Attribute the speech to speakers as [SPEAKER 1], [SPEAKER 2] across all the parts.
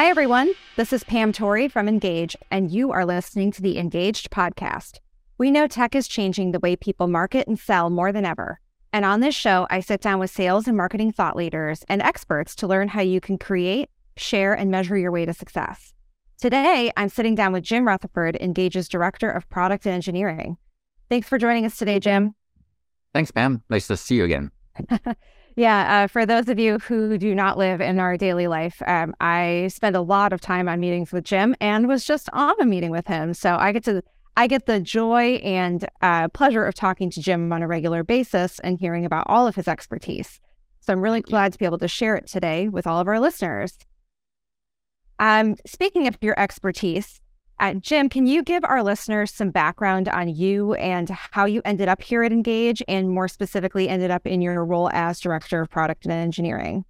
[SPEAKER 1] Hi, everyone. This is Pam Torrey from Ingage, and you are listening to the Ingaged podcast. We know tech is changing the way people market and sell more than ever. And on this show, I sit down with sales and marketing thought leaders and experts to learn how you can create, share, and measure your way to success. Today, I'm sitting down with Jim Rutherford, Ingage's Director of Product and Engineering. Thanks for joining us today, Jim.
[SPEAKER 2] Thanks, Pam. Nice to see you again.
[SPEAKER 1] Yeah, uh, for those of you who do not live in our daily life, um, I spend a lot of time on meetings with Jim and was just on a meeting with him. So I get to I get the joy and uh, pleasure of talking to Jim on a regular basis and hearing about all of his expertise. So I'm really glad to be able to share it today with all of our listeners. Um, speaking of your expertise, Jim, can you give our listeners some background on you and how you ended up here at Ingage and more specifically ended up in your role as Director of Product and Engineering?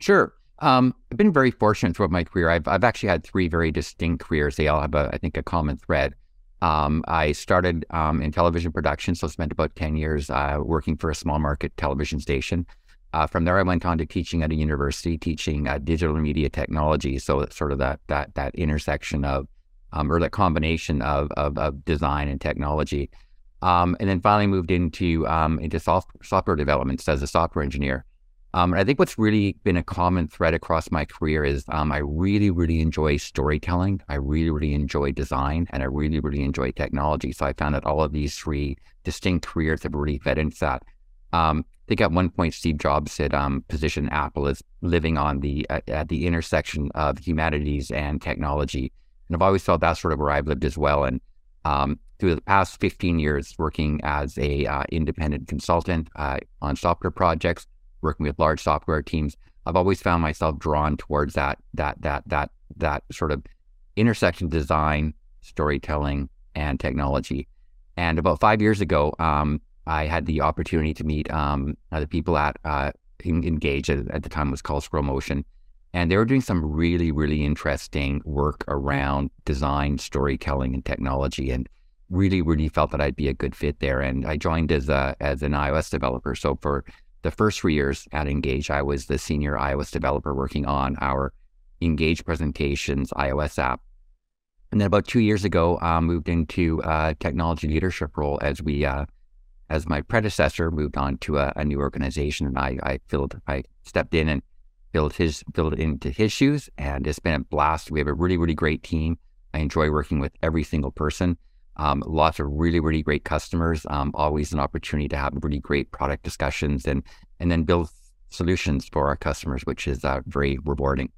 [SPEAKER 2] Sure. Um, I've been very fortunate throughout my career. I've, I've actually had three very distinct careers. They all have, a, I think, a common thread. Um, I started um, in television production, so spent about 10 years uh, working for a small market television station. Uh, from there, I went on to teaching at a university, teaching uh, digital media technology. So it's sort of that that that intersection of um, or that combination of, of, of design and technology. Um, and then finally moved into um, into soft, software development as a software engineer. Um, and I think what's really been a common thread across my career is um, I really, really enjoy storytelling. I really, really enjoy design, and I really, really enjoy technology. So I found that all of these three distinct careers have really fed into that. Um, I think at one point Steve Jobs said um, position Apple is living on the at the intersection of humanities and technology. And I've always felt that's sort of where I've lived as well. And um, through the past 15 years working as a uh, independent consultant uh, on software projects, working with large software teams, I've always found myself drawn towards that that that that that sort of intersection design, storytelling, and technology. And about five years ago, um, I had the opportunity to meet um, the people at uh, Ingage at, at the time was called ScrollMotion, and they were doing some really, really interesting work around design, storytelling, and technology. And really, really felt that I'd be a good fit there. And I joined as a as an iOS developer. So for the first three years at Ingage, I was the senior iOS developer working on our Ingage presentations iOS app. And then about two years ago, uh, moved into a technology leadership role as we, uh, as my predecessor moved on to a, a new organization, and I, I filled, I stepped in and build his into his shoes, and it's been a blast. We have a really really great team. I enjoy working with every single person. Um, lots of really really great customers. Um, always an opportunity to have really great product discussions and and then build solutions for our customers, which is uh, very rewarding.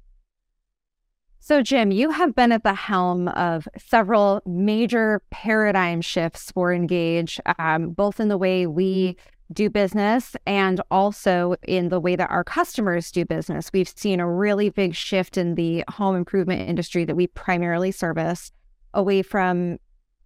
[SPEAKER 1] So, Jim, you have been at the helm of several major paradigm shifts for Ingage, um, both in the way we do business and also in the way that our customers do business. We've seen a really big shift in the home improvement industry that we primarily service away from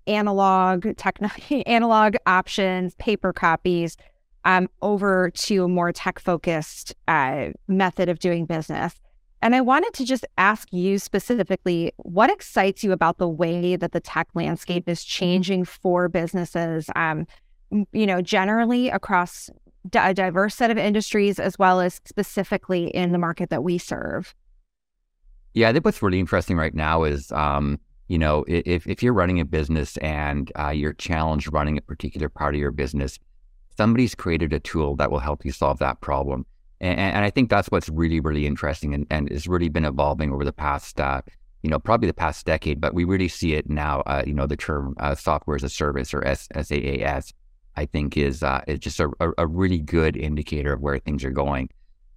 [SPEAKER 1] analog technology, analog options, paper copies, um, over to a more tech focused uh, method of doing business. And I wanted to just ask you specifically what excites you about the way that the tech landscape is changing for businesses? Um, you know, generally across a diverse set of industries as well as specifically in the market that we serve?
[SPEAKER 2] Yeah, I think what's really interesting right now is, um, you know, if, if you're running a business and uh, you're challenged running a particular part of your business, somebody's created a tool that will help you solve that problem. And, and I think that's what's really, really interesting and, and has really been evolving over the past, uh, you know, probably the past decade, but we really see it now, uh, you know, the term uh, software as a service or S- SaaS I think is uh, is just a, a, really good indicator of where things are going.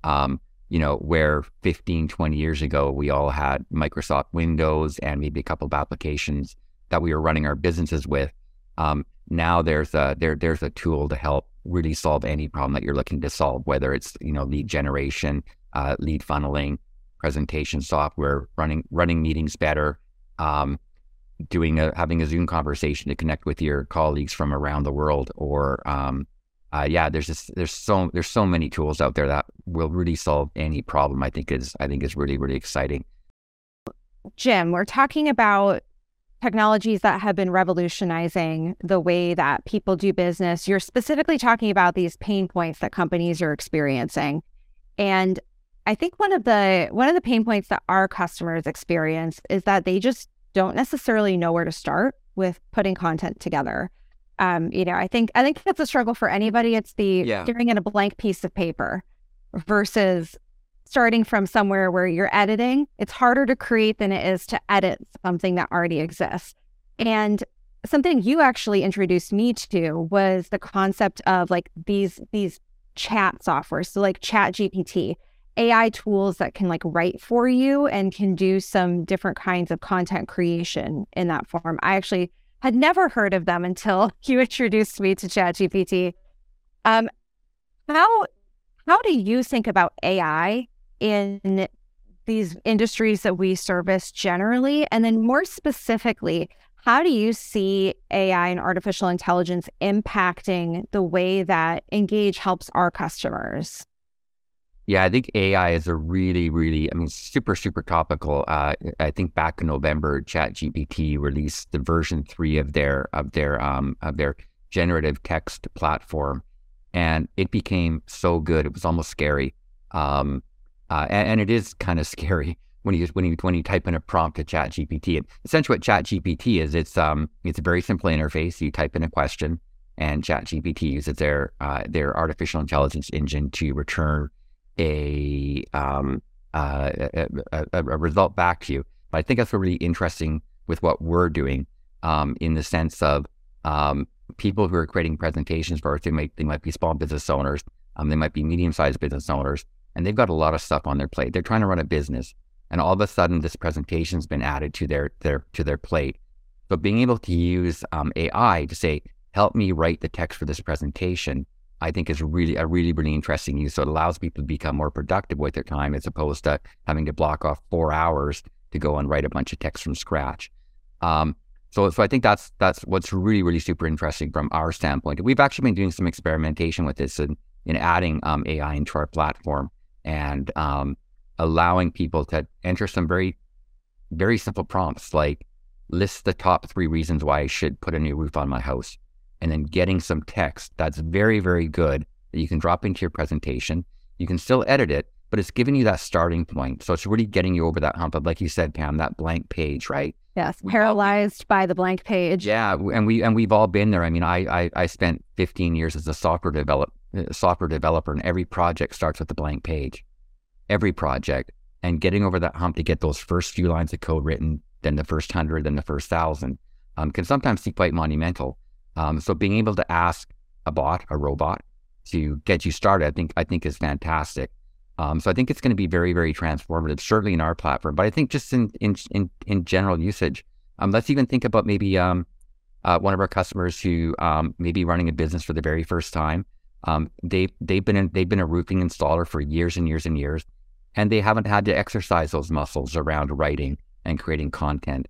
[SPEAKER 2] Um, you know, where 15, 20 years ago, we all had Microsoft Windows and maybe a couple of applications that we were running our businesses with. Um, now there's a there there's a tool to help really solve any problem that you're looking to solve, whether it's you know lead generation, uh, lead funneling, presentation software, running running meetings better, um, doing a having a Zoom conversation to connect with your colleagues from around the world, or um, uh, yeah, there's just there's so there's so many tools out there that will really solve any problem. I think is I think is really really exciting.
[SPEAKER 1] Jim, we're talking about technologies that have been revolutionizing the way that people do business. You're specifically talking about these pain points that companies are experiencing, and I think one of the one of the pain points that our customers experience is that they just don't necessarily know where to start with putting content together. Um, you know, I think I think that's a struggle for anybody. It's the
[SPEAKER 2] Yeah.
[SPEAKER 1] staring at a blank piece of paper versus starting from somewhere where you're editing. It's harder to create than it is to edit something that already exists. And something you actually introduced me to was the concept of like these these chat software. So like ChatGPT, AI tools that can like write for you and can do some different kinds of content creation in that form. I actually had never heard of them until you introduced me to ChatGPT. Um, how how do you think about AI in these industries that we service generally, and then more specifically, how do you see AI and artificial intelligence impacting the way that Ingage helps our customers?
[SPEAKER 2] Yeah, I think AI is a really, really, I mean, super, super topical. Uh, I think back in November, ChatGPT released the version three of their of their um of their generative text platform, and it became so good it was almost scary. Um, uh, and, and it is kind of scary when you when you when you type in a prompt to ChatGPT. Essentially, what ChatGPT is, it's um it's a very simple interface. You type in a question, and ChatGPT uses their uh, their artificial intelligence engine to return a um uh, a, a, a result back to you. But I think that's really interesting with what we're doing, um, in the sense of um, people who are creating presentations for us. They might they might be small business owners, um, they might be medium sized business owners, and they've got a lot of stuff on their plate. They're trying to run a business, and all of a sudden, this presentation's been added to their their to their plate. So being able to use um, AI to say, "Help me write the text for this presentation," I think is really a really really interesting use. So it allows people to become more productive with their time as opposed to having to block off four hours to go and write a bunch of text from scratch. Um, so, so I think that's that's what's really really super interesting from our standpoint. We've actually been doing some experimentation with this in, in adding um, AI into our platform and um, allowing people to enter some very very simple prompts like list the top three reasons why I should put a new roof on my house and then getting some text that's very, very good that you can drop into your presentation. You can still edit it, but it's giving you that starting point. So it's really getting you over that hump of, like you said, Pam, that blank page, right?
[SPEAKER 1] Yes,
[SPEAKER 2] We all-
[SPEAKER 1] paralyzed by the blank page.
[SPEAKER 2] Yeah, and we and we've all been there. I mean, I I, I spent 15 years as a software develop software developer, and every project starts with a blank page. Every project, and getting over that hump to get those first few lines of code written, then the first hundred, then the first thousand, um, can sometimes be quite monumental. Um, so being able to ask a bot, a robot, to get you started, I think I think is fantastic. Um, so I think it's going to be very, very transformative, certainly in our platform. But I think just in in in, in general usage, um, let's even think about maybe um, uh, one of our customers who um, may be running a business for the very first time. Um, they they've been in, they've been a roofing installer for years and years and years, and they haven't had to exercise those muscles around writing and creating content.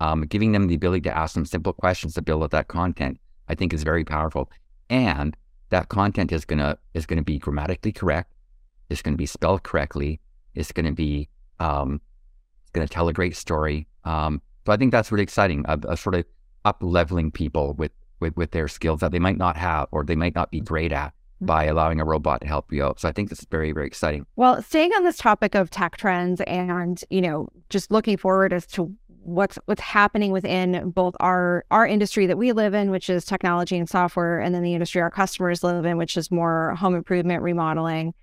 [SPEAKER 2] Um, giving them the ability to ask them simple questions to build up that content, I think, is very powerful. And that content is gonna is gonna be grammatically correct. It's gonna be spelled correctly. It's gonna be um, it's gonna tell a great story. Um, so I think that's really exciting. A, a sort of up leveling people with, with with their skills that they might not have or they might not be great at by allowing a robot to help you out. So I think this is very very exciting.
[SPEAKER 1] Well, staying on this topic of tech trends and, you know, just looking forward as to what's what's happening within both our our industry that we live in, which is technology and software, and then the industry our customers live in, which is more home improvement, remodeling.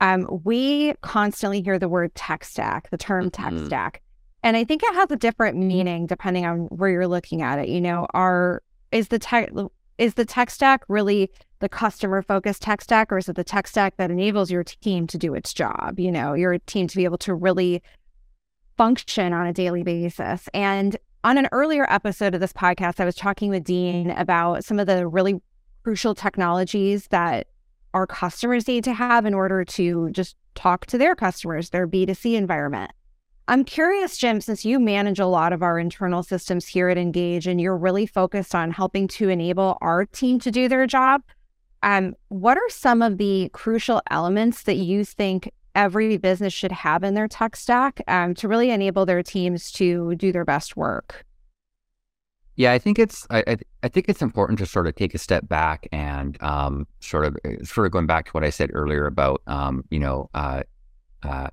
[SPEAKER 1] Um, we constantly hear the word tech stack, the term tech
[SPEAKER 2] Mhm.
[SPEAKER 1] stack. And I think it has a different meaning depending on where you're looking at it. You know, are is the tech is the tech stack really the customer focused tech stack or is it the tech stack that enables your team to do its job you know your team to be able to really function on a daily basis. And on an earlier episode of this podcast i was talking with dean about some of the really crucial technologies that our customers need to have in order to just talk to their customers their b2c environment. I'm curious, Jim, since you manage a lot of our internal systems here at Ingage and you're really focused on helping to enable our team to do their job, um, what are some of the crucial elements that you think every business should have in their tech stack um, to really enable their teams to do their best work?
[SPEAKER 2] Yeah, I think it's I, I I think it's important to sort of take a step back and um, sort of uh, sort of going back to what I said earlier about um, you know uh, uh,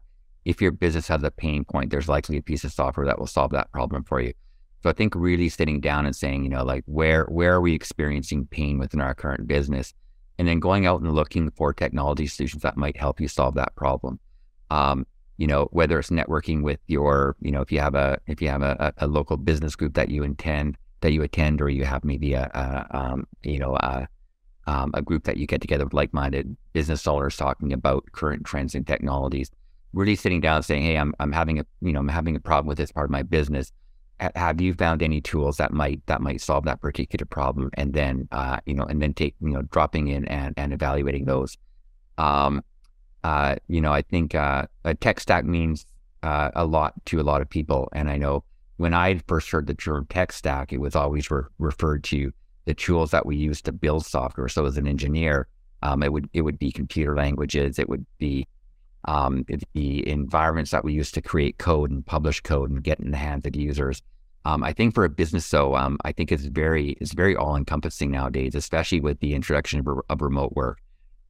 [SPEAKER 2] if your business has a pain point, there's likely a piece of software that will solve that problem for you. So I think really sitting down and saying, you know, like where where are we experiencing pain within our current business, and then going out and looking for technology solutions that might help you solve that problem. Um, you know, whether it's networking with your, you know, if you have a if you have a, a local business group that you intend that you attend, or you have maybe a, a um, you know a, um, a group that you get together with like-minded business owners talking about current trends and technologies. Really sitting down saying, "Hey, I'm I'm having a you know I'm having a problem with this part of my business have you found any tools that might that might solve that particular problem? And then uh, you know and then take you know dropping in and, and evaluating those. Um, uh, you know i think uh, a tech stack means uh, a lot to a lot of people. And i know when i first heard the term tech stack it was always re- referred to the tools that we use to build software. So as an engineer um, it would it would be computer languages it would be um, the environments that we use to create code and publish code and get in the hands of the users. Um, I think for a business, though, um, I think it's very it's very all encompassing nowadays, especially with the introduction of, of remote work.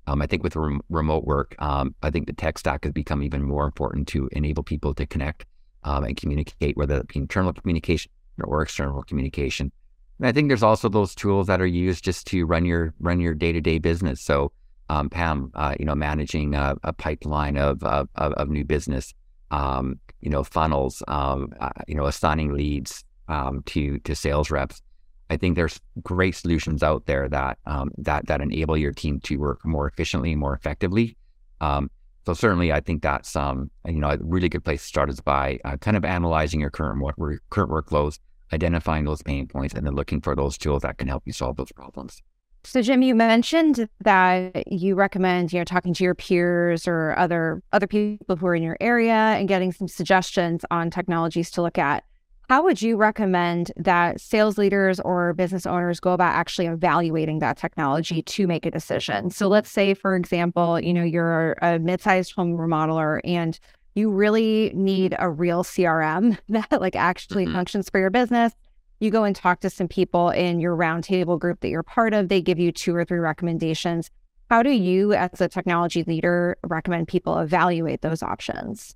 [SPEAKER 2] Um, I think with rem- remote work, um, I think the tech stack has become even more important to enable people to connect um, and communicate, whether it be internal communication or external communication. And I think there's also those tools that are used just to run your run your day to day business. So um, Pam, uh, you know, managing a, a pipeline of, of, of, new business, um, you know, funnels, um, uh, you know, assigning leads um, to to sales reps. I think there's great solutions out there that um, that that enable your team to work more efficiently, more effectively. Um, so certainly, I think that's you know a really good place to start is by uh, kind of analyzing your current work, current workflows, identifying those pain points, and then looking for those tools that can help you solve those problems.
[SPEAKER 1] So Jim, you mentioned that you recommend, you know, talking to your peers or other other people who are in your area and getting some suggestions on technologies to look at. How would you recommend that sales leaders or business owners go about actually evaluating that technology to make a decision? So let's say, for example, you know, you're a mid-sized home remodeler and you really need a real CRM that like actually mm-hmm. functions for your business you go and talk to some people in your roundtable group that you're part of. They give you two or three recommendations. How do you, as a technology leader, recommend people evaluate those options?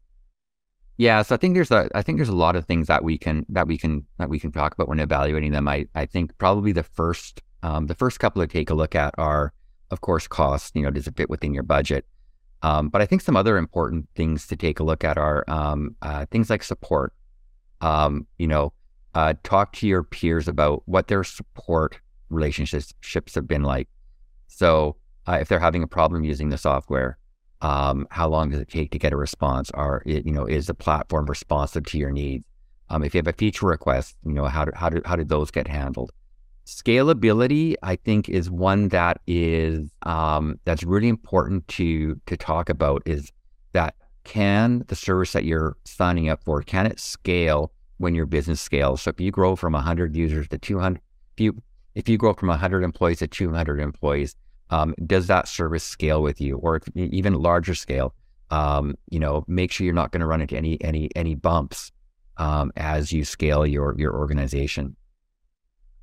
[SPEAKER 2] Yeah, so I think there's a I think there's a lot of things that we can that we can that we can talk about when evaluating them. I I think probably the first um, the first couple to take a look at are of course cost. You know, does it fit within your budget? Um, but I think some other important things to take a look at are um, uh, things like support. Um, you know, uh, talk to your peers about what their support relationships have been like. So, uh, if they're having a problem using the software, um, how long does it take to get a response? Or you know, is the platform responsive to your needs? Um, if you have a feature request, you know, how do, how do how did those get handled? Scalability, I think, is one that is um, that's really important to to talk about. Is that can the service that you're signing up for can it scale when your business scales. So if you grow from 100 users to 200, if you if you grow from 100 employees to 200 employees, um, does that service scale with you, or if, even larger scale? Um, you know, make sure you're not going to run into any any any bumps um, as you scale your your organization.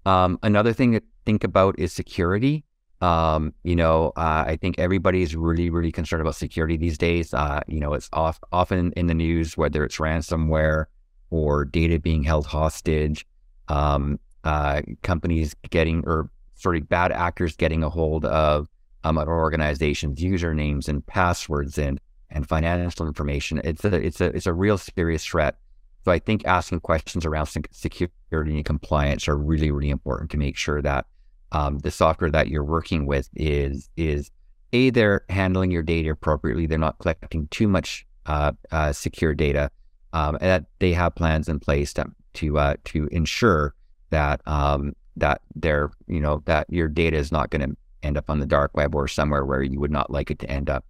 [SPEAKER 2] Um, another thing to think about is security. Um, you know, uh, I think everybody is really, really concerned about security these days. Uh, you know, it's off, often in the news, whether it's ransomware, or data being held hostage, um, uh, companies getting or sort of bad actors getting a hold of um, an organization's usernames and passwords and and financial information. It's a it's a it's a real serious threat. So I think asking questions around security and compliance are really really important to make sure that um, the software that you're working with is is a they're handling your data appropriately. They're not collecting too much uh, uh, secure data, um, and that they have plans in place to to uh, to ensure that um, that their you know that your data is not going to end up on the dark web or somewhere where you would not like it to end up.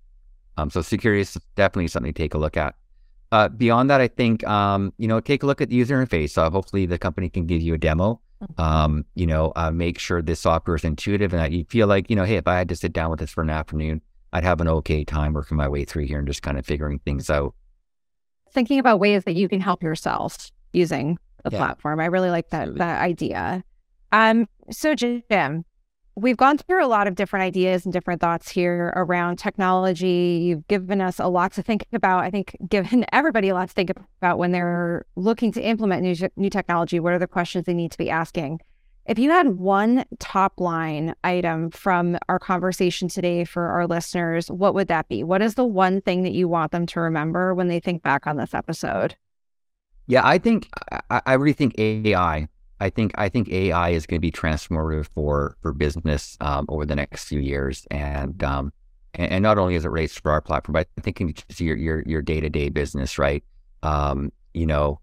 [SPEAKER 2] Um, so security is definitely something to take a look at. Uh, beyond that, I think um, you know take a look at the user interface. Uh, hopefully, the company can give you a demo. Mm-hmm. Um, you know, uh, make sure this software is intuitive and that you feel like you know, hey, if I had to sit down with this for an afternoon, I'd have an okay time working my way through here and just kind of figuring things out
[SPEAKER 1] thinking about ways that you can help yourself using the yeah. platform. I really like that that idea. Um, so Jim, we've gone through a lot of different ideas and different thoughts here around technology. You've given us a lot to think about. I think given everybody a lot to think about when they're looking to implement new new technology. What are the questions they need to be asking? If you had one top line item from our conversation today for our listeners, what would that be? What is the one thing that you want them to remember when they think back on this episode?
[SPEAKER 2] Yeah, I think I, I really think AI I think I think AI is going to be transformative for for business um, over the next few years, and um, and, and, not only as it relates to our platform, but I think just your your your day to day business, right? Um, you know,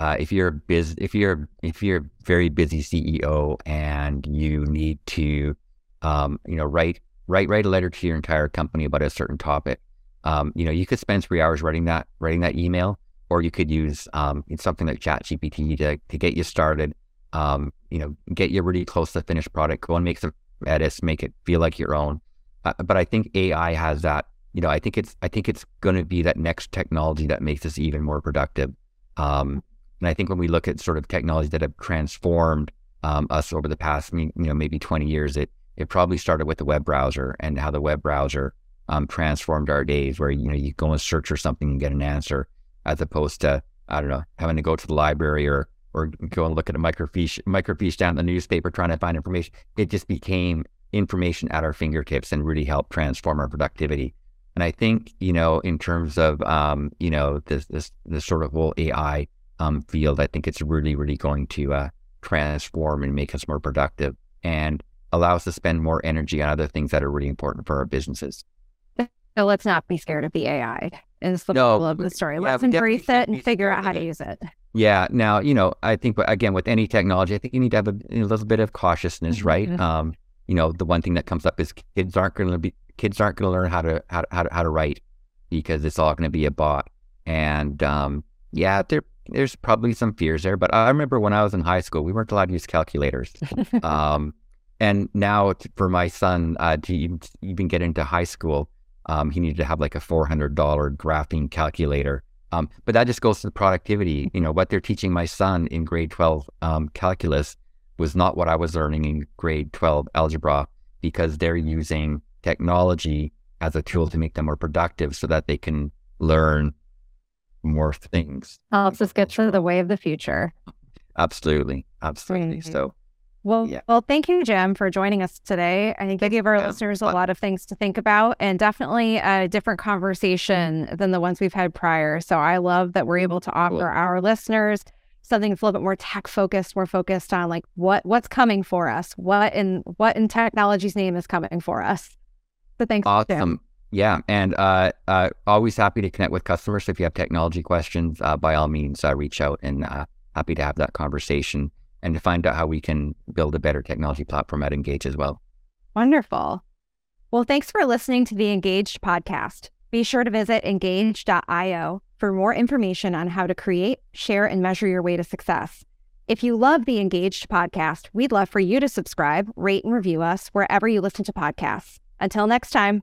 [SPEAKER 2] uh, if you're a biz, if you're if you're a very busy CEO and you need to, um, you know, write write write a letter to your entire company about a certain topic, um, you know, you could spend three hours writing that writing that email, or you could use um, something like ChatGPT to to get you started um, you know, get you really close to finished product, go and make some edits, make it feel like your own. Uh, but I think AI has that. You know, I think it's I think it's going to be that next technology that makes us even more productive. Um, and I think when we look at sort of technologies that have transformed um, us over the past, you know, maybe 20 years, it it probably started with the web browser and how the web browser um, transformed our days, where you know you go and search for something and get an answer, as opposed to I don't know having to go to the library or or go and look at a microfiche microfiche down in the newspaper trying to find information. It just became information at our fingertips and really helped transform our productivity. And I think, you know, in terms of um, you know, this this this sort of whole AI um, field, I think it's really, really going to uh, transform and make us more productive and allow us to spend more energy on other things that are really important for our businesses.
[SPEAKER 1] So let's not be scared of the AI. Is the no, of the story. Let's yeah, embrace it and figure out how to use it.
[SPEAKER 2] Yeah. Now, you know, I think but again with any technology, I think you need to have a, a little bit of cautiousness, mm-hmm. right? Um, you know, the one thing that comes up is kids aren't going to be kids aren't going to learn how to how to, how to how to write because it's all going to be a bot. And um, yeah, there there's probably some fears there. But I remember when I was in high school, we weren't allowed to use calculators. um, and now for my son uh, to even get into high school, um, he needed to have like a $400 graphing calculator. Um, but that just goes to the productivity. You know, what they're teaching my son in grade 12 um, calculus was not what I was learning in grade 12 algebra because they're using technology as a tool to make them more productive so that they can learn more things.
[SPEAKER 1] Helps us get to the way of the future.
[SPEAKER 2] Absolutely. Absolutely. Mm-hmm. So
[SPEAKER 1] well, yeah. well, thank you, Jim, for joining us today. I think you gave our yeah. listeners a lot of things to think about and definitely a different conversation than the ones we've had prior. So I love that we're able to offer cool. our listeners something that's a little bit more tech focused, more focused on like what what's coming for us, what in what in technology's name is coming for us. But thanks,
[SPEAKER 2] awesome.
[SPEAKER 1] Jim.
[SPEAKER 2] Yeah, and uh, uh, always happy to connect with customers. So if you have technology questions, uh, by all means, uh, reach out and uh, happy to have that conversation and to find out how we can build a better technology platform at Ingage as well.
[SPEAKER 1] Wonderful. Well, thanks for listening to the Ingaged podcast. Be sure to visit ingage.io for more information on how to create, share, and measure your way to success. If you love the Ingaged podcast, we'd love for you to subscribe, rate, and review us wherever you listen to podcasts. Until next time.